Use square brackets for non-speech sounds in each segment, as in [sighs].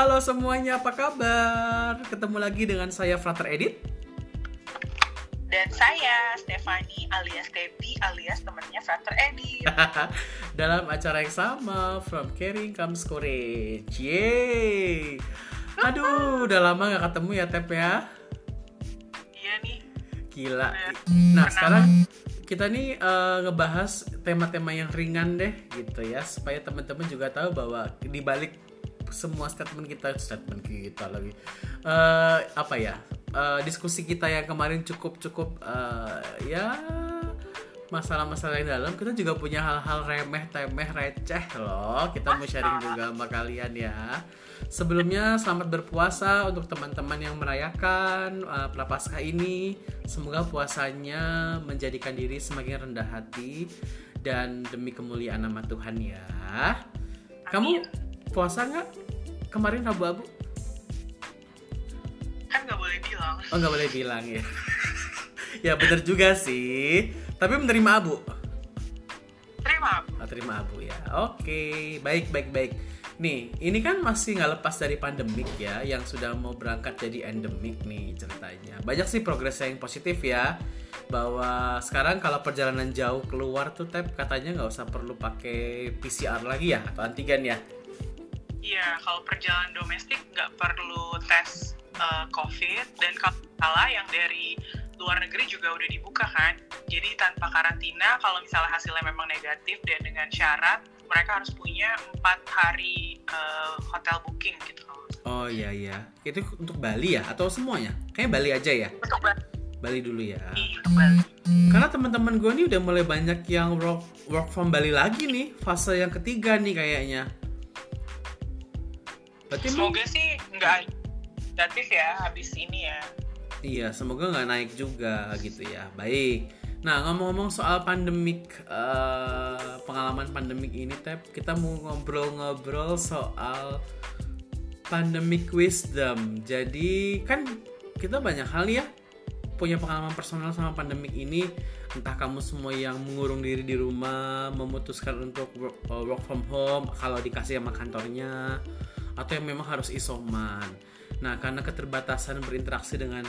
halo semuanya, apa kabar? Ketemu lagi dengan saya Frater Edit. Dan saya Stefani alias Tepi alias temannya Frater Edit. [laughs] Dalam acara yang sama, From Caring Comes Courage. Yeay! Aduh, udah lama gak ketemu ya, Tep ya? Iya nih. Gila. Bener. Nah, Pernah. sekarang kita nih eh, ngebahas tema-tema yang ringan deh gitu ya supaya teman-teman juga tahu bahwa di balik semua statement kita statement kita lagi. Eh, apa ya? Eh, diskusi kita yang kemarin cukup cukup eh, ya masalah-masalah yang dalam. Kita juga punya hal-hal remeh temeh receh loh. Kita mau sharing juga sama kalian ya. Sebelumnya selamat berpuasa untuk teman-teman yang merayakan uh, prapaskah ini. Semoga puasanya menjadikan diri semakin rendah hati dan demi kemuliaan nama Tuhan ya. Kamu puasa nggak kemarin abu-abu Kan nggak boleh bilang. oh nggak boleh bilang ya [laughs] ya bener juga sih tapi menerima abu Terima. Ah, terima abu ya. Oke, baik baik baik. Nih, ini kan masih nggak lepas dari pandemik ya, yang sudah mau berangkat jadi endemik nih ceritanya. Banyak sih progres yang positif ya, bahwa sekarang kalau perjalanan jauh keluar tuh tap katanya nggak usah perlu pakai PCR lagi ya atau antigen ya. Iya, kalau perjalanan domestik nggak perlu tes eh, COVID dan kalau salah yang dari luar negeri juga udah dibuka kan. Jadi tanpa karantina, kalau misalnya hasilnya memang negatif dan dengan syarat mereka harus punya empat hari eh, hotel booking gitu. Oh iya iya, itu untuk Bali ya atau semuanya? Kayaknya Bali aja ya. Untuk Bali, Bali dulu ya. untuk Bali. Karena teman-teman gue nih udah mulai banyak yang work work from Bali lagi nih, fase yang ketiga nih kayaknya. Berarti Semoga sih nggak negatif ya habis ini ya. Iya, semoga nggak naik juga gitu ya. Baik. Nah, ngomong-ngomong soal pandemik, eh, pengalaman pandemik ini, Tep, kita mau ngobrol-ngobrol soal pandemic wisdom. Jadi, kan kita banyak hal ya punya pengalaman personal sama pandemik ini. Entah kamu semua yang mengurung diri di rumah, memutuskan untuk work, uh, work from home, kalau dikasih sama kantornya, atau yang memang harus isoman. Nah, karena keterbatasan berinteraksi dengan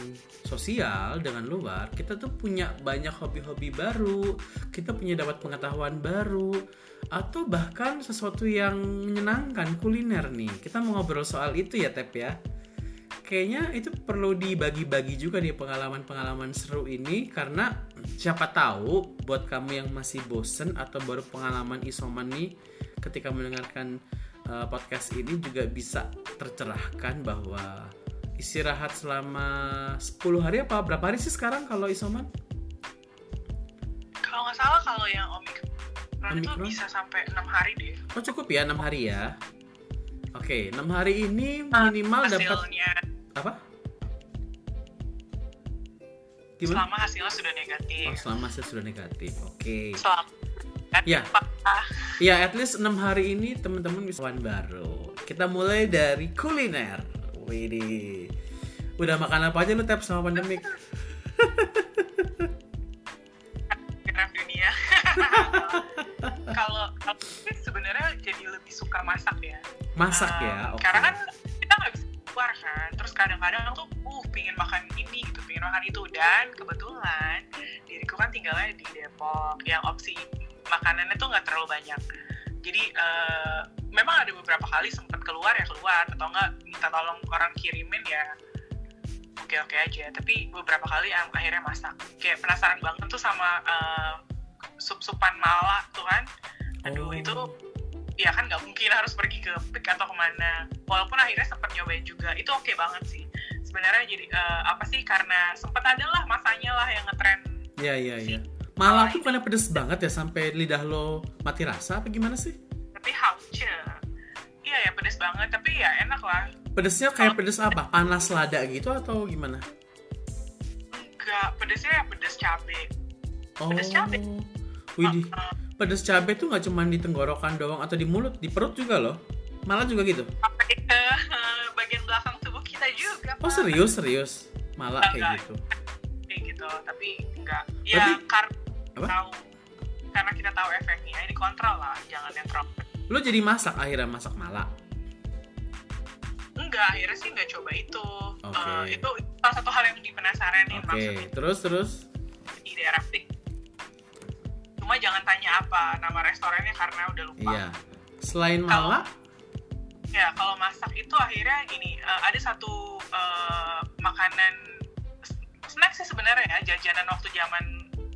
sosial, dengan luar, kita tuh punya banyak hobi-hobi baru, kita punya dapat pengetahuan baru, atau bahkan sesuatu yang menyenangkan, kuliner nih. Kita mau ngobrol soal itu ya, Tep ya. Kayaknya itu perlu dibagi-bagi juga nih pengalaman-pengalaman seru ini, karena siapa tahu buat kamu yang masih bosen atau baru pengalaman isoman nih, ketika mendengarkan uh, podcast ini juga bisa tercerahkan bahwa istirahat selama 10 hari apa berapa hari sih sekarang kalau isoman? Kalau nggak salah kalau yang Omicron, itu Omicron? bisa sampai enam hari deh. Oh cukup ya 6 hari ya. Oke, 6 hari ini minimal dapat hasilnya apa? Gimana? selama hasilnya sudah negatif. Oh, selama hasil sudah negatif. Oke. Selama kan Ya. Pak, ah, Ya, at least 6 hari ini teman-teman bisa wan baru. Kita mulai dari kuliner. Widih. Udah makan apa aja lu tap sama pandemik? garam dunia. [laughs] Kalau sebenarnya jadi lebih suka masak ya. Masak Um, ya. Oke. Karena kan kita nggak bisa keluar kan. Terus kadang-kadang tuh, uh, pingin makan ini gitu, pingin makan itu. Dan kebetulan diriku kan tinggalnya di Depok, yang opsi makanannya tuh nggak terlalu banyak. Jadi eh, memang ada beberapa kali sempat keluar ya keluar atau enggak minta tolong orang kirimin ya oke oke aja. Tapi beberapa kali yang akhirnya masak. Kayak penasaran banget tuh sama eh, sup-supan mala tuh kan. Aduh Oh. itu ya kan nggak mungkin harus pergi ke pik atau ke mana walaupun akhirnya sempat nyobain juga itu oke banget sih sebenarnya jadi eh, apa sih karena sempat ada lah masanya lah yang ngetren Iya, iya, iya. Malah tuh karena pedes banget ya sampai lidah lo mati rasa apa gimana sih? tapi hauce iya ya pedes banget tapi ya enak lah Pedesnya kayak pedes apa? Panas lada gitu atau gimana? enggak pedesnya ya pedes cabe Oh. Pedes cabe. Widih. Eh, Pedes cabe tuh nggak cuma di tenggorokan doang atau di mulut, di perut juga loh. Malah juga gitu. sampai ke bagian belakang tubuh kita juga Oh serius serius. Malah kayak gitu. kayak gitu tapi enggak ya Berarti- karena Apa? tahu karena kita tahu efeknya ini kontrol lah jangan yang terlalu Lo jadi masak akhirnya masak malah. enggak enggak akhirnya sih nggak coba itu Oke. Eh, itu salah satu hal yang dipenasaran Oke, maksudnya terus terus. di daerah Pik cuma jangan tanya apa nama restorannya karena udah lupa Iya. Selain Mala, ya kalau masak itu akhirnya gini eh, ada satu eh, makanan snack sih sebenarnya ya jajanan waktu zaman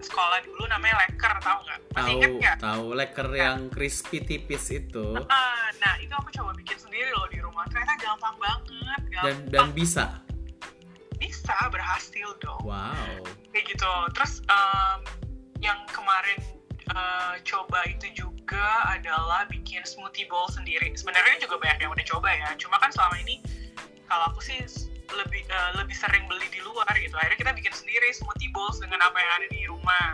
sekolah dulu namanya leker tahu nggak? Masih inget tahu nggak? tahu. Leker yang crispy tipis itu. Ah, nah itu aku coba bikin sendiri loh di rumah. Ternyata gampang banget dan gampang. dan bisa. bisa berhasil dong. Wow. kayak gitu. Terus em, yang kemarin eh, coba itu juga adalah bikin smoothie bowl sendiri. Sebenarnya juga banyak yang udah coba ya. Cuma kan selama ini kalau aku sih lebih eh, lebih sering beli di luar gitu. Akhirnya kita bikin sendiri smoothie bowls dengan apa yang ada di rumah.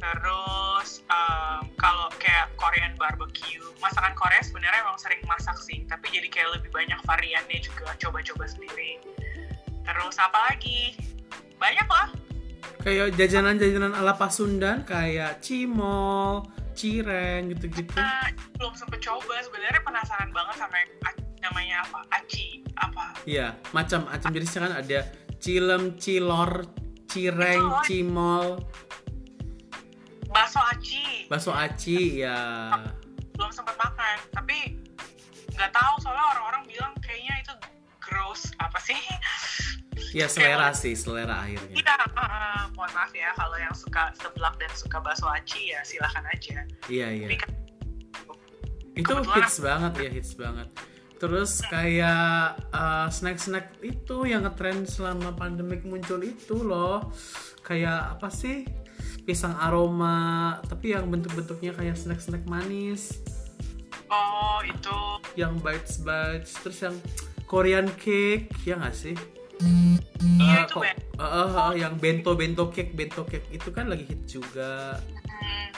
Terus em, kalau kayak Korean barbecue masakan Korea sebenarnya emang sering masak sih tapi jadi kayak lebih banyak variannya juga coba-coba sendiri. Terus apa lagi? Banyak lah. Kayak jajanan-jajanan ala Pasundan kayak cimol, cireng gitu-gitu. Nah, belum sempet coba. Sebenarnya penasaran banget sama yang namanya apa aci apa Iya, macam-macam jenisnya kan ada cilem, cilor, cireng, oh. cimol, bakso aci bakso aci ya. belum sempet makan tapi nggak tahu soalnya orang-orang bilang kayaknya itu gross apa sih Ya [laughs] selera sih, selera akhirnya. Iya, uh, mohon maaf ya kalau yang suka seblak dan suka bakso aci ya silahkan aja. Iya, iya. Tapi kan Itu hits banget ya, hits banget. Terus kayak uh, snack-snack itu yang ngetren selama pandemik muncul itu loh. Kayak apa sih? Pisang aroma, tapi yang bentuk-bentuknya kayak snack-snack manis. oh itu Yang bites-bites, terus yang Korean cake, ya nggak sih? iya Eh, itu eh, eh, eh, yang bento-bento cake, bento cake itu kan lagi hit juga. Hmm.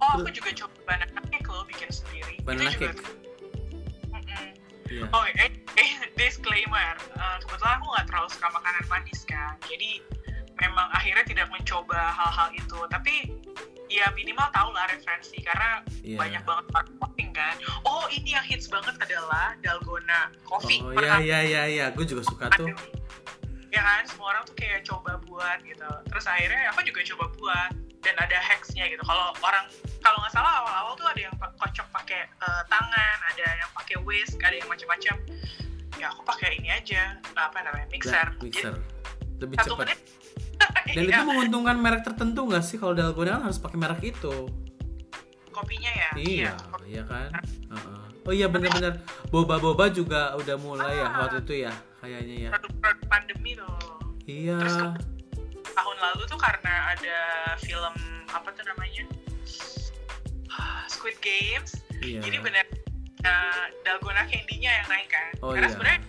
Oh aku juga coba banana cake loh bikin sendiri. Banana itu cake. Iya. Oh, eh, eh, disclaimer. Eh, kebetulan aku nggak terlalu suka makanan manis kan. Jadi memang akhirnya tidak mencoba hal-hal itu. Tapi ya minimal tahu lah referensi karena Iya. banyak banget marketing kan. Oh ini yang hits banget adalah dalgona coffee. Oh Pernah ya ya ya ya, gue juga suka tuh. ya kan semua orang tuh kayak coba buat gitu terus akhirnya aku juga coba buat dan ada hacksnya gitu kalau orang kalau nggak salah awal-awal tuh ada yang kocok pakai eh, tangan ada yang pakai whisk ada yang macam-macam ya aku pakai ini aja apa namanya mixer, Nah, mixer. Lebih Jadi, satu cepat. menit [laughs] Dan Iya, itu menguntungkan merek tertentu nggak sih kalau dalgona kan harus pakai merek itu? kopinya ya Iya, iya kan. Heeh. Oh iya bener-bener boba-boba juga udah mulai ya Ah. waktu itu ya kayaknya ya. produk-produk pandemi tuh Iya. Terus tahun lalu tuh karena ada film apa tuh namanya? [sighs] Squid Games. Iya. jadi bener uh, dalgona candy-nya yang naik kan. Oh, karena iya. sebenarnya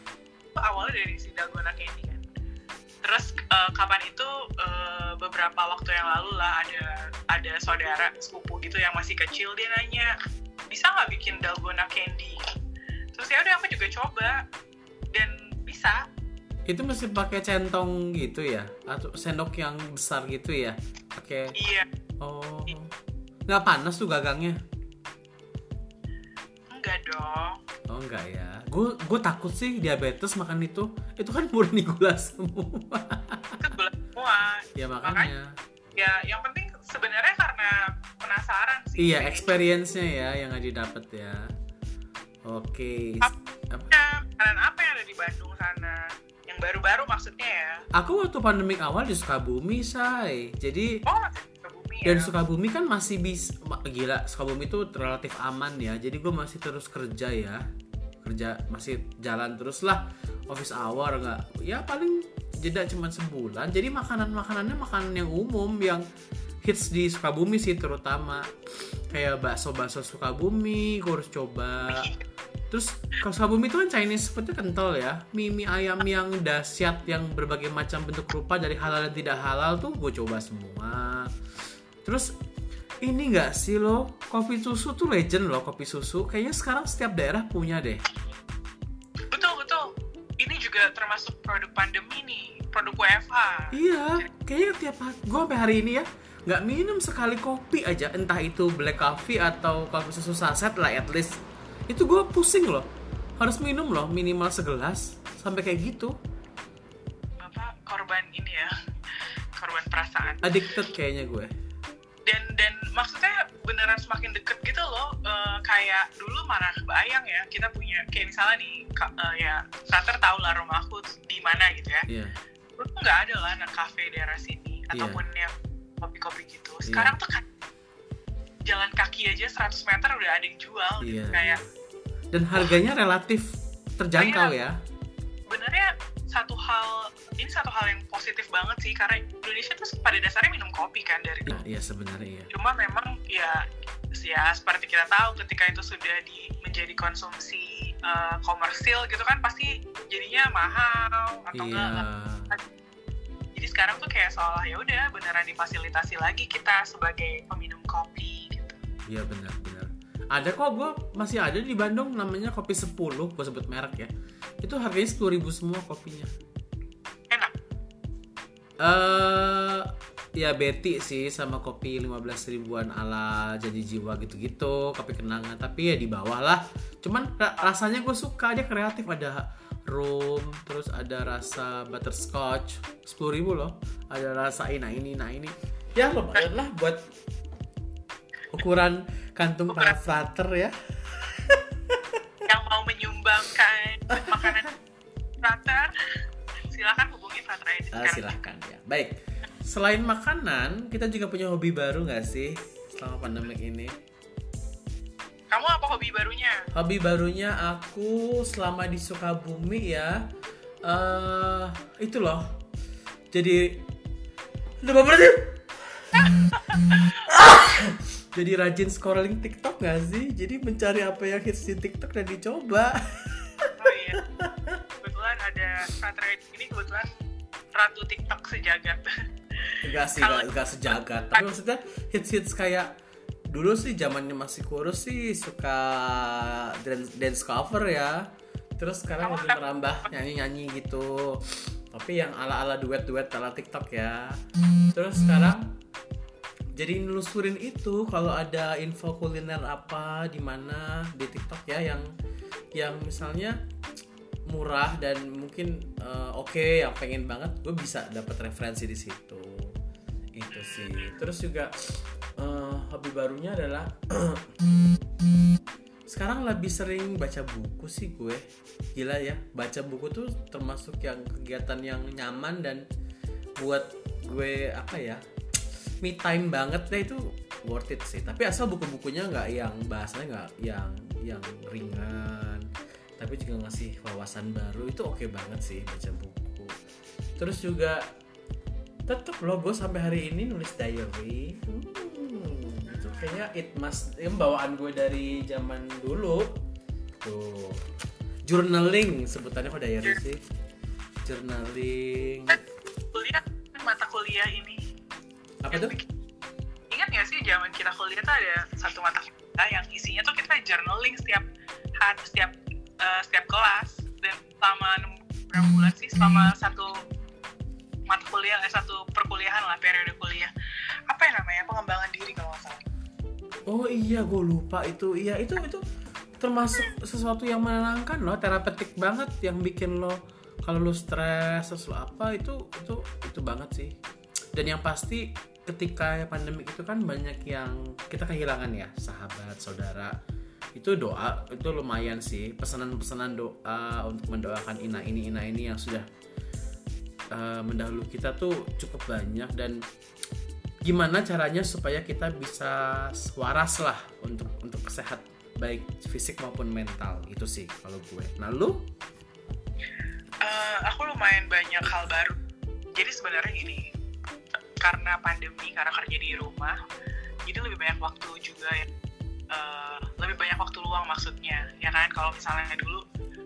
awalnya dari si dalgona candy kan. Terus uh, kapan itu uh, beberapa waktu yang lalu lah ada ada saudara sepupu gitu yang masih kecil dia nanya bisa nggak bikin dalgona candy? Terus ya udah aku juga coba. Dan bisa Itu mesti pakai centong gitu ya atau sendok yang besar gitu ya? Pakai iya oh. Nggak panas tuh gagangnya? enggak dong Oh enggak ya. Gue gue takut sih diabetes makan itu. Itu kan murni gula semua. itu gula semua ya makanya. ya yang penting sebenarnya karena penasaran sih Iya, experience-nya ya yang nggak didapat ya. Oke. Ap- Ap- Ya, makanan apa yang ada di Bandung sana yang baru-baru maksudnya ya Aku waktu pandemik awal di Sukabumi, say. Jadi oh Sukabumi ya dan Sukabumi kan masih bisa gila. Sukabumi itu relatif aman ya. Jadi gue masih terus kerja ya. Kerja masih jalan terus lah. Office hour nggak? Ya paling jeda cuma sebulan. Jadi makanan makanannya makanan yang umum yang hits di Sukabumi sih terutama kayak bakso bakso Sukabumi gue harus coba terus kalau Sukabumi itu kan Chinese foodnya kental ya. Mie mie ayam yang dahsyat yang berbagai macam bentuk rupa dari halal dan tidak halal tuh gue coba semua. Terus ini nggak sih lo? Kopi susu tuh legend loh kopi susu. Kayaknya sekarang setiap daerah punya deh. Betul betul. Ini juga termasuk produk pandemi nih produk WFH iya kayaknya tiap gue sampai hari ini ya nggak minum sekali kopi aja. Entah itu black coffee atau kopi susu saset lah at least itu gue pusing loh. Harus minum loh minimal segelas sampai kayak gitu. Bapak korban ini ya korban perasaan. Addicted kayaknya gue. Dan dan maksudnya beneran semakin deket gitu loh Eh, kayak dulu mana bayang ya kita punya kayak misalnya nih eh, ya Frater tahu lah rumahku di mana gitu ya. Iya. Dulu tuh nggak ada lah anak kafe daerah sini Iya. ataupun yang kopi-kopi gitu. Sekarang tuh kan jalan kaki aja 100 meter udah ada yang jual gitu Iya, kayak. Dan harganya relatif terjangkau ya. Sebenarnya satu hal ini satu hal yang positif banget sih karena Indonesia tuh pada dasarnya minum kopi kan dari nah, iya sebenarnya iya. Cuma memang ya ya seperti kita tahu ketika itu sudah di menjadi konsumsi eh, komersil gitu kan pasti jadinya mahal atau iya. enggak jadi sekarang tuh kayak seolah ya udah beneran difasilitasi lagi kita sebagai peminum kopi. gitu iya benar benar. Ada kok gue masih ada di Bandung namanya kopi 10 gue sebut merek ya. Itu harganya 10.000 semua kopinya. Enak. Eh ya Betty sih sama kopi 15 ribuan ala jadi jiwa gitu-gitu kopi kenangan. Tapi ya di bawah lah. Cuman ra- rasanya gue suka dia kreatif. Ada rum terus ada rasa butterscotch. 10 ribu loh. Ada rasa ini nah ini nah ini. Ya lumayan lah buat ukuran kantung para frater ya. Yang mau menyumbangkan makanan Frater silakan hubungi Frater ID Ah, silahkan ya. Baik. Selain makanan kita juga punya hobi baru nggak sih selama pandemik ini? Kamu apa hobi barunya? Hobi barunya aku selama di Sukabumi ya eh itu loh. Jadi Udah apa sih? [laughs] Jadi rajin scrolling TikTok gak sih? Jadi mencari apa yang hits di TikTok dan dicoba. oh iya kebetulan ada ID ini kebetulan ratu TikTok sejagat Enggak sih, Kalau- enggak, enggak sejagat. Tapi maksudnya hits-hits kayak dulu sih zamannya masih kurus sih suka dance, dance cover ya. Terus sekarang Kamu lagi merambah nyanyi-nyanyi gitu. Tapi yang ala-ala duet-duet ala TikTok ya. Terus sekarang jadi nelusurin itu kalau ada info kuliner apa di mana di TikTok ya yang yang misalnya murah dan mungkin eh, oke yang pengen banget gue bisa dapat referensi di situ. Itu sih. Terus juga eh, hobi barunya adalah [clears throat] sekarang lebih sering baca buku sih gue. Gila ya baca buku tuh termasuk yang kegiatan yang nyaman dan buat gue apa ya me time banget deh itu worth it sih. Tapi asal buku-bukunya nggak yang bahasanya nggak yang yang ringan tapi juga ngasih wawasan baru itu oke banget sih baca buku. Terus juga tetep loh gue sampai hari ini nulis diary. Hmm, itu kayaknya it must yang bawaan gue dari zaman dulu. Tuh. Journaling sebutannya kok diary sih? Journaling. Kuliah mata kuliah ini apa tuh ingat gak sih zaman kita kuliah tuh ada satu mata kuliah yang isinya tuh kita journaling setiap hari setiap eh, setiap kelas. Dan selama berapa bulan sih selama satu mata kuliah eh, satu perkuliahan lah periode kuliah. Apa yang namanya pengembangan diri kalau nggak salah. Oh iya, gue lupa itu. Iya itu itu termasuk sesuatu yang menenangkan loh, terapeutik banget yang bikin lo kalau lo stres terus lo apa itu itu itu banget sih. Dan yang pasti ketika pandemi itu kan banyak yang kita kehilangan ya sahabat, saudara. Itu doa itu lumayan sih pesanan-pesanan doa untuk mendoakan ina ini ina ini yang sudah eh, mendahului kita tuh cukup banyak dan gimana caranya supaya kita bisa waras lah untuk untuk sehat baik fisik maupun mental itu sih kalau gue. Nah lu? Eh, aku lumayan banyak hal baru. Jadi sebenarnya gini, karena pandemi, karena kerja di rumah, jadi lebih banyak waktu juga ya. eh, lebih banyak waktu luang maksudnya, ya kan? Kalau misalnya dulu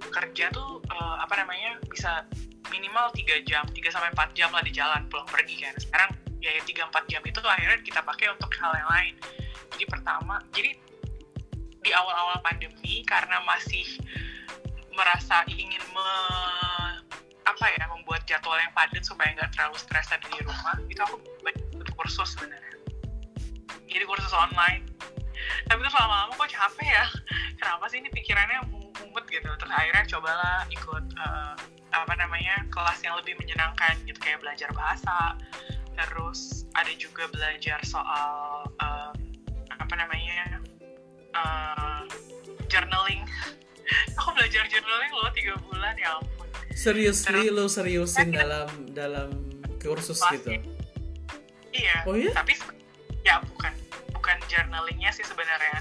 kerja tuh eh, apa namanya bisa minimal 3 jam, 3 sampai 4 jam lah di jalan pulang pergi kan. Sekarang ya 3-4 jam itu akhirnya kita pakai untuk hal yang lain. Jadi pertama, jadi di awal-awal pandemi karena masih merasa ingin apa ya membuat jadwal yang padat supaya nggak terlalu stres tadi di rumah. Itu aku banyak kursus sebenarnya. Jadi kursus online. Tapi terus lama-lama kok capek ya. Kenapa sih ini pikirannya mu- mood gitu? Terus akhirnya cobalah ikut uh, apa namanya kelas yang lebih menyenangkan gitu kayak belajar bahasa. Terus ada juga belajar soal um, apa namanya uh, journaling. [laughs] Aku belajar journaling loh tiga bulan ya ampun Seriously lo seriusin dalam dalam kursus Pasti. gitu? iya Oh iya? tapi ya bukan bukan journalingnya sih sebenarnya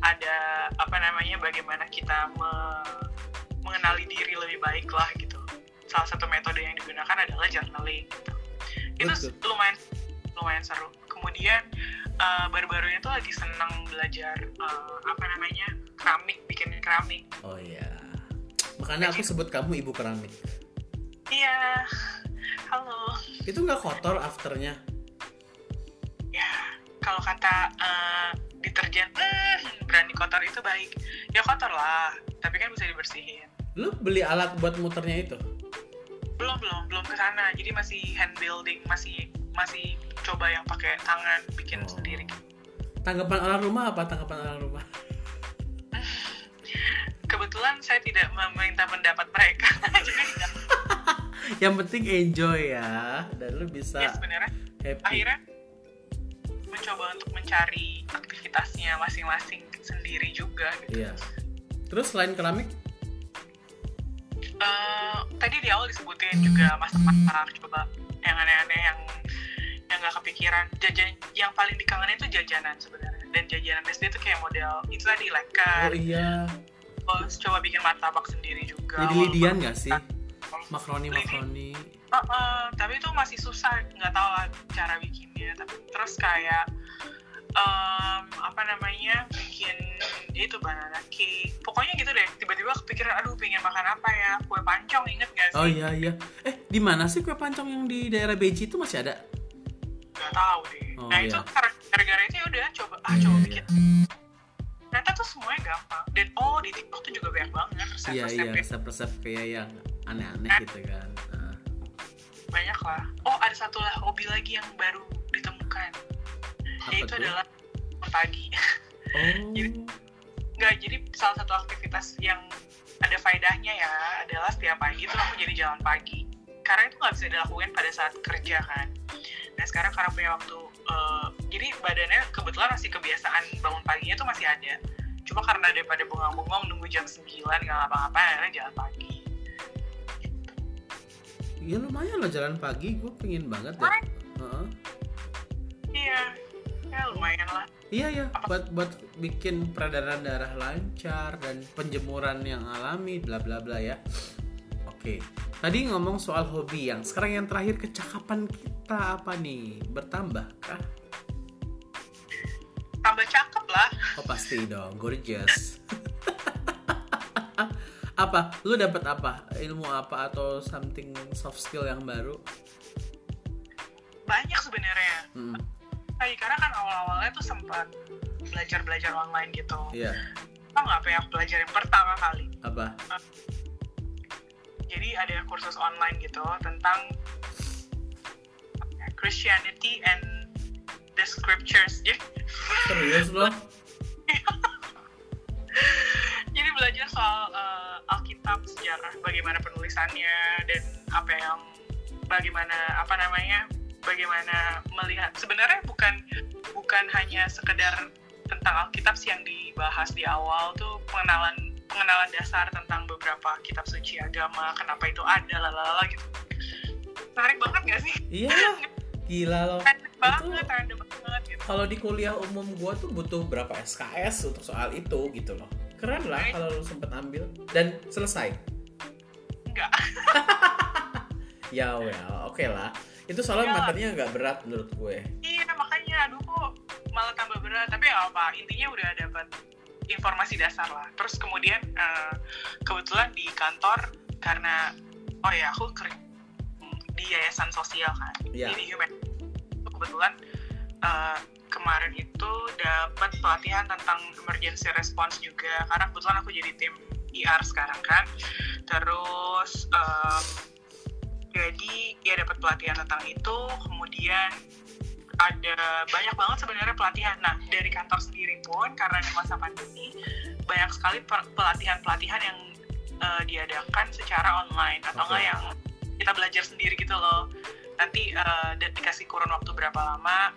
ada apa namanya bagaimana kita me- mengenali diri lebih baik lah gitu salah satu metode yang digunakan adalah journaling gitu itu Betul. lumayan lumayan seru kemudian eh, baru-baru ini tuh lagi senang belajar eh, apa namanya keramik bikin keramik Oh iya. Makanya aku sebut kamu ibu keramik. iya halo Itu nggak kotor afternya? ya kalau kata eh, deterjen hmm, berani kotor itu baik ya kotor lah tapi kan bisa dibersihin Lu beli alat buat muternya itu? belum belum belum ke sana jadi masih hand building masih masih coba yang pakai tangan bikin Oh. sendiri Tanggapan orang rumah apa tanggapan orang rumah? Kebetulan saya tidak meminta pendapat mereka [laughs] jadi [laughs] Yang penting enjoy ya dan lu bisa ya sebenarnya happy. akhirnya mencoba untuk mencari aktivitasnya masing-masing sendiri juga gitu. Iya. Terus selain keramik? Eh, tadi di awal disebutin juga masak-masak coba yang aneh-aneh yang yang nggak kepikiran jajan yang paling dikangenin itu jajanan sebenarnya dan jajanan SD itu kayak model itu tadi Oh leker iya. Terus coba bikin martabak sendiri juga Jadi lidian nggak sih? Makroni makroni. Eh, eh, tapi itu masih susah nggak tahu lah cara bikinnya tapi terus kayak em, apa namanya bikin itu banana cake pokoknya gitu deh tiba-tiba kepikiran aduh pengen makan apa ya kue pancong inget gak sih Oh iya iya. Eh di mana sih kue pancong yang di daerah Beji itu masih ada? nggak tahu deh Oh, nah iya. itu gara- gara-gara itu ya udah coba ah Iya, coba iya. bikin ternyata tuh semuanya gampang dan oh di tiktok tuh juga banyak banget Iya resep-resep iya ya. resep-resep kayak yang aneh-aneh gitu kan. Nah. banyak lah oh ada satu lah hobi lagi yang baru ditemukan Apa yaitu tuh? adalah pagi Oh. nggak jadi salah satu aktivitas yang ada faedahnya ya adalah setiap pagi tuh aku jadi jalan pagi karena itu nggak bisa dilakukan pada saat kerja kan nah sekarang karena punya waktu eh, jadi badannya kebetulan masih kebiasaan bangun paginya tuh masih ada cuma karena daripada bengong-bengong nunggu jam 9 nggak ngapa-ngapain akhirnya jalan pagi Ya lumayan lah jalan pagi, gue pengen banget deh. Lumayan. Heeh. iya ya lumayan lah Iya ya, buat buat bikin peredaran darah lancar dan penjemuran yang alami, bla bla bla ya. Oke, tadi ngomong soal hobi yang sekarang yang terakhir kecakapan kita apa nih? Bertambah kah? Tambah cakep lah Oh pasti dong, gorgeous. [laughs] apa? Lu dapat apa? Ilmu apa atau something soft skill yang baru? banyak sebenarnya Hmm, Ay, karena kan awal-awalnya tuh sempat belajar-belajar online gitu iya. tau nggak apa yang aku pelajarin pertama kali Apa? jadi ada kursus online gitu tentang Christianity and the scriptures jadi, Serius loh? [laughs] jadi belajar soal uh, Alkitab sejarah bagaimana penulisannya dan apa yang bagaimana apa namanya bagaimana melihat sebenarnya bukan bukan hanya sekedar tentang Alkitab sih yang dibahas di awal tuh pengenalan pengenalan dasar tentang beberapa kitab suci agama kenapa itu ada lalala gitu menarik banget gak sih Iya. [laughs] Gila loh. random Itu- banget random banget gitu. kalau di kuliah umum gua tuh butuh berapa SKS untuk soal itu gitu loh. Keren lah Right. kalau lu sempet ambil. Dan selesai? Enggak. [laughs] Ya well oke lah. Itu soalnya Ya. materinya nggak berat menurut gue. Iya makanya. Aduh kok malah tambah berat. Tapi ya apa intinya udah dapat informasi dasar lah. Terus kemudian eh, kebetulan di kantor karena oh ya aku kerja di yayasan sosial kan. Iya. di human kebetulan eh, kemarin itu dapat pelatihan tentang emergency response juga. Karena kebetulan aku jadi tim IR sekarang kan. Terus em, jadi ya dapat pelatihan tentang itu. Kemudian ada banyak banget sebenarnya pelatihan. Nah, dari kantor sendiri pun karena di masa pandemi banyak sekali pelatihan-pelatihan yang uh, diadakan secara online. Atau enggak yang kita belajar sendiri gitu loh. Nanti uh, dikasih kurun waktu berapa lama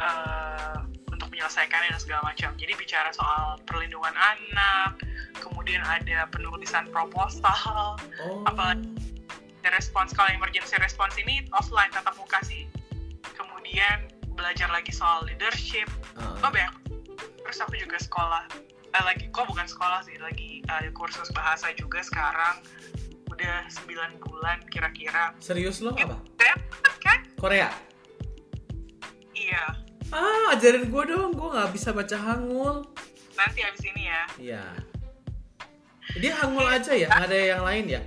uh, untuk menyelesaikannya dan segala macam. Jadi bicara soal perlindungan anak, kemudian ada penulisan proposal, oh. apalagi respons kalau emergency response ini offline tatap muka sih kemudian belajar lagi soal leadership uh. oh banyak terus aku juga sekolah eh, lagi kok bukan sekolah sih lagi ada uh, kursus bahasa juga sekarang udah 9 bulan kira-kira. Serius lo? Apa? kan? Korea? Iya. Ah ajarin gue dong. Gue nggak bisa baca hangul. Nanti abis ini ya. Iya. Dia hangul aja ya? Nggak ada yang lain ya?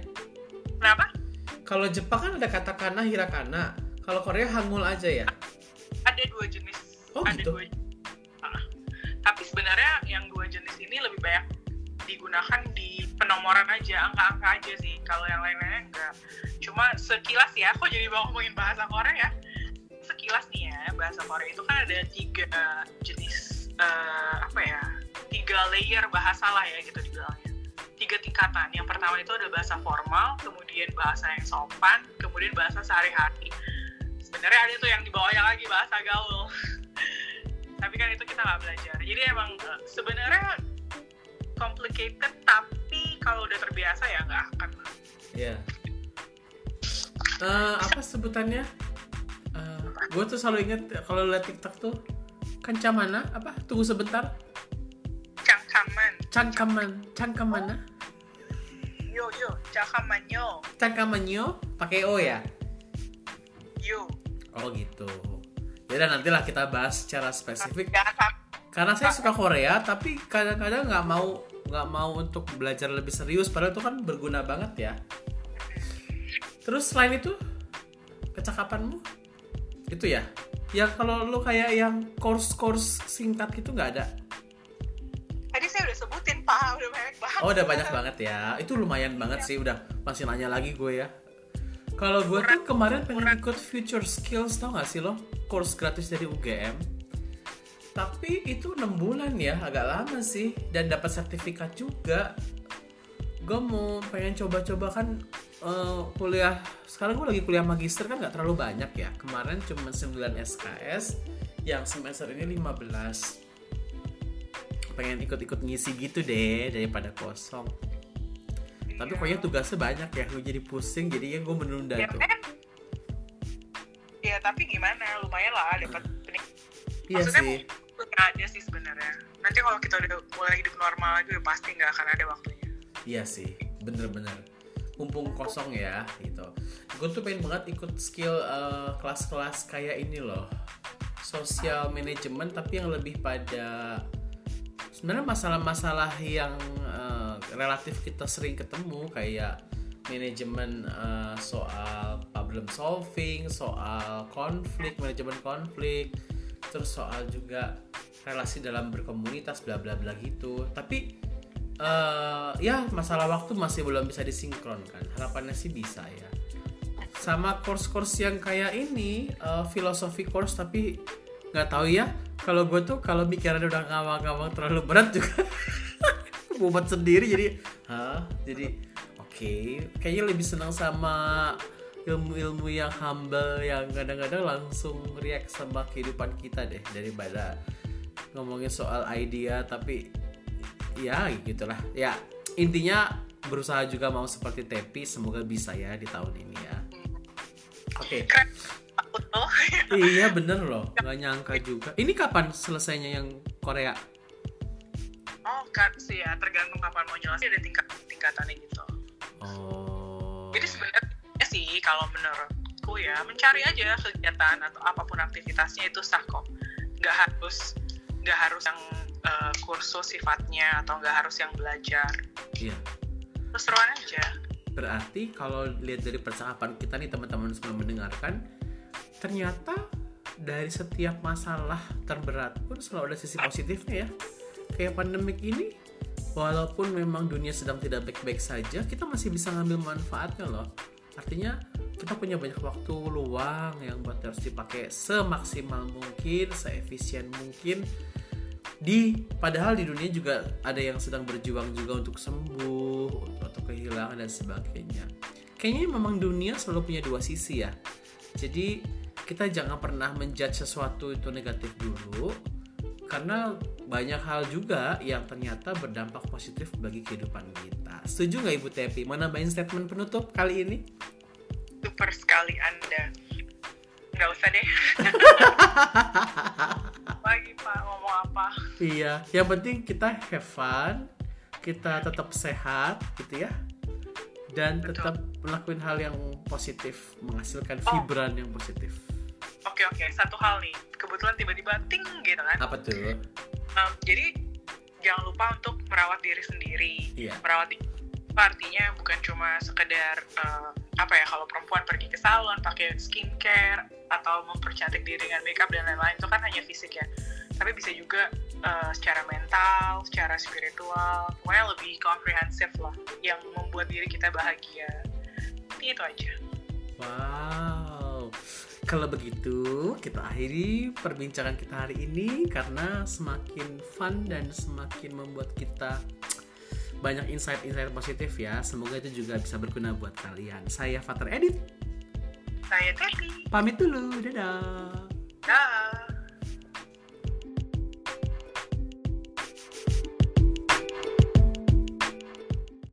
Kenapa? Kalau Jepang kan ada katakana hirakana. Kalau Korea hangul aja ya? Ada dua jenis. Oh, ada gitu? dua uh, tapi sebenarnya yang dua jenis ini lebih banyak digunakan di penomoran aja angka-angka aja sih. Kalau yang lain-lainnya enggak. Cuma sekilas ya kok jadi mau ngomongin bahasa Korea ya. Sekilas nih ya bahasa Korea itu kan ada tiga jenis uh, apa ya tiga layer bahasa lah ya gitu dibilangnya. Tiga tingkatan. Yang pertama itu ada bahasa formal kemudian bahasa yang sopan kemudian bahasa sehari-hari. Sebenarnya ada tuh yang dibawanya lagi bahasa gaul. [laughs] Tapi kan itu kita nggak belajar. Jadi emang uh, sebenarnya complicated tapi kalau udah terbiasa ya nggak akan. Ya yeah. uh, apa sebutannya? Uh, eh, gue tuh selalu inget kalau liat tiktok tuh kencamana apa? Tunggu sebentar. Cangkaman. Cangkaman cangkamana. Yo yo cangkamanyo. Cangkamanyo pakai o ya? Yo. Oh gitu. Ya nantilah kita bahas secara spesifik. Karena saya suka Korea, tapi kadang-kadang nggak mau nggak mau untuk belajar lebih serius, padahal itu kan berguna banget ya. Terus selain itu, kecakapanmu itu ya? Ya kalau lu kayak yang course-course singkat gitu nggak ada? Tadi saya udah sebutin pak, udah banyak banget. Oh udah banyak banget ya, itu lumayan banget ya. sih. Udah masih nanya lagi gue ya. Kalau gue tuh kemarin pengen ikut Future Skills tau gak sih lo? Course gratis dari UGM. Tapi itu 6 bulan ya, agak lama sih. Dan dapat sertifikat juga. Gue mau pengen coba-coba kan uh, kuliah. Sekarang gue lagi kuliah magister kan gak terlalu banyak ya. Kemarin cuma 9 SKS, yang semester ini 15. Pengen ikut-ikut ngisi gitu deh daripada kosong tapi pokoknya tugasnya banyak ya gue jadi pusing jadi ya gue menunda ya, tuh kan? ya tapi gimana lumayan lah dapat penik iya sih ada sih sebenarnya. Nanti kalau kita udah mulai hidup normal lagi pasti nggak akan ada waktunya. Iya sih bener-bener. Mumpung kosong ya gitu. Gue tuh pengen banget ikut skill uh, kelas-kelas kayak ini loh. Sosial manajemen tapi yang lebih pada sebenarnya masalah-masalah yang uh, relatif kita sering ketemu kayak manajemen uh, soal problem solving, soal konflik, manajemen konflik, terus soal juga relasi dalam berkomunitas bla bla bla gitu. Tapi uh, ya masalah waktu masih belum bisa disinkronkan. Harapannya sih bisa ya. Sama course-course yang kayak ini, uh, filosofi course tapi nggak tahu ya kalau gue tuh kalau pikirannya udah ngawang-ngawang terlalu berat juga [laughs] buat sendiri jadi hah jadi oke okay. kayaknya lebih senang sama ilmu-ilmu yang humble yang kadang-kadang langsung react sama kehidupan kita deh daripada ngomongin soal idea tapi ya gitulah. Ya intinya berusaha juga mau seperti Tepi semoga bisa ya di tahun ini ya. Oke. Okay iya bener loh. Nggak nyangka juga. Ini kapan selesainya yang Korea? Oh kan sih ya tergantung kapan mau jelasin ada tingkat tingkatannya gitu. Oh. Jadi sebenarnya sih kalau menurutku ya mencari aja kegiatan atau apa pun aktivitasnya itu sah kok. Nggak harus nggak harus yang uh, kursus sifatnya atau nggak harus yang belajar. Iya. Terus seruan aja. Berarti kalau lihat dari percakapan kita nih teman-teman semua mendengarkan ternyata dari setiap masalah terberat pun selalu ada sisi positifnya ya. Kayak pandemik ini walaupun memang dunia sedang tidak baik-baik saja kita masih bisa ngambil manfaatnya loh artinya kita punya banyak waktu luang yang buat harus dipakai semaksimal mungkin, seefisien mungkin. Di padahal di dunia juga ada yang sedang berjuang juga untuk sembuh atau kehilangan dan sebagainya. Kayaknya memang dunia selalu punya dua sisi ya. Jadi kita jangan pernah menjudge sesuatu itu negatif dulu karena banyak hal juga yang ternyata berdampak positif bagi kehidupan kita. Setuju nggak Ibu Tepi? Mau nambahin statement penutup kali ini? super sekali anda nggak usah deh [laughs] lagi pak ngomong apa Iya, yang penting kita have fun, kita tetap sehat gitu ya. Dan Betul. tetap melakukan hal yang positif, menghasilkan Oh. vibran yang positif. Oke oke satu hal nih kebetulan tiba-tiba ting gitu kan Apa tuh? Um, jadi jangan lupa untuk merawat diri sendiri Iya. merawat diri artinya bukan cuma sekedar uh, apa ya kalau perempuan pergi ke salon pakai skincare atau mempercantik diri dengan makeup dan lain-lain itu kan hanya fisik ya tapi bisa juga uh, secara mental secara spiritual pokoknya lebih komprehensif lah yang membuat diri kita bahagia itu aja Wow. Kalau begitu, kita akhiri perbincangan kita hari ini karena semakin fun dan semakin membuat kita banyak insight-insight positif ya. Semoga itu juga bisa berguna buat kalian. Saya Fater Edit. saya Teti Pamit dulu. Dadah. dah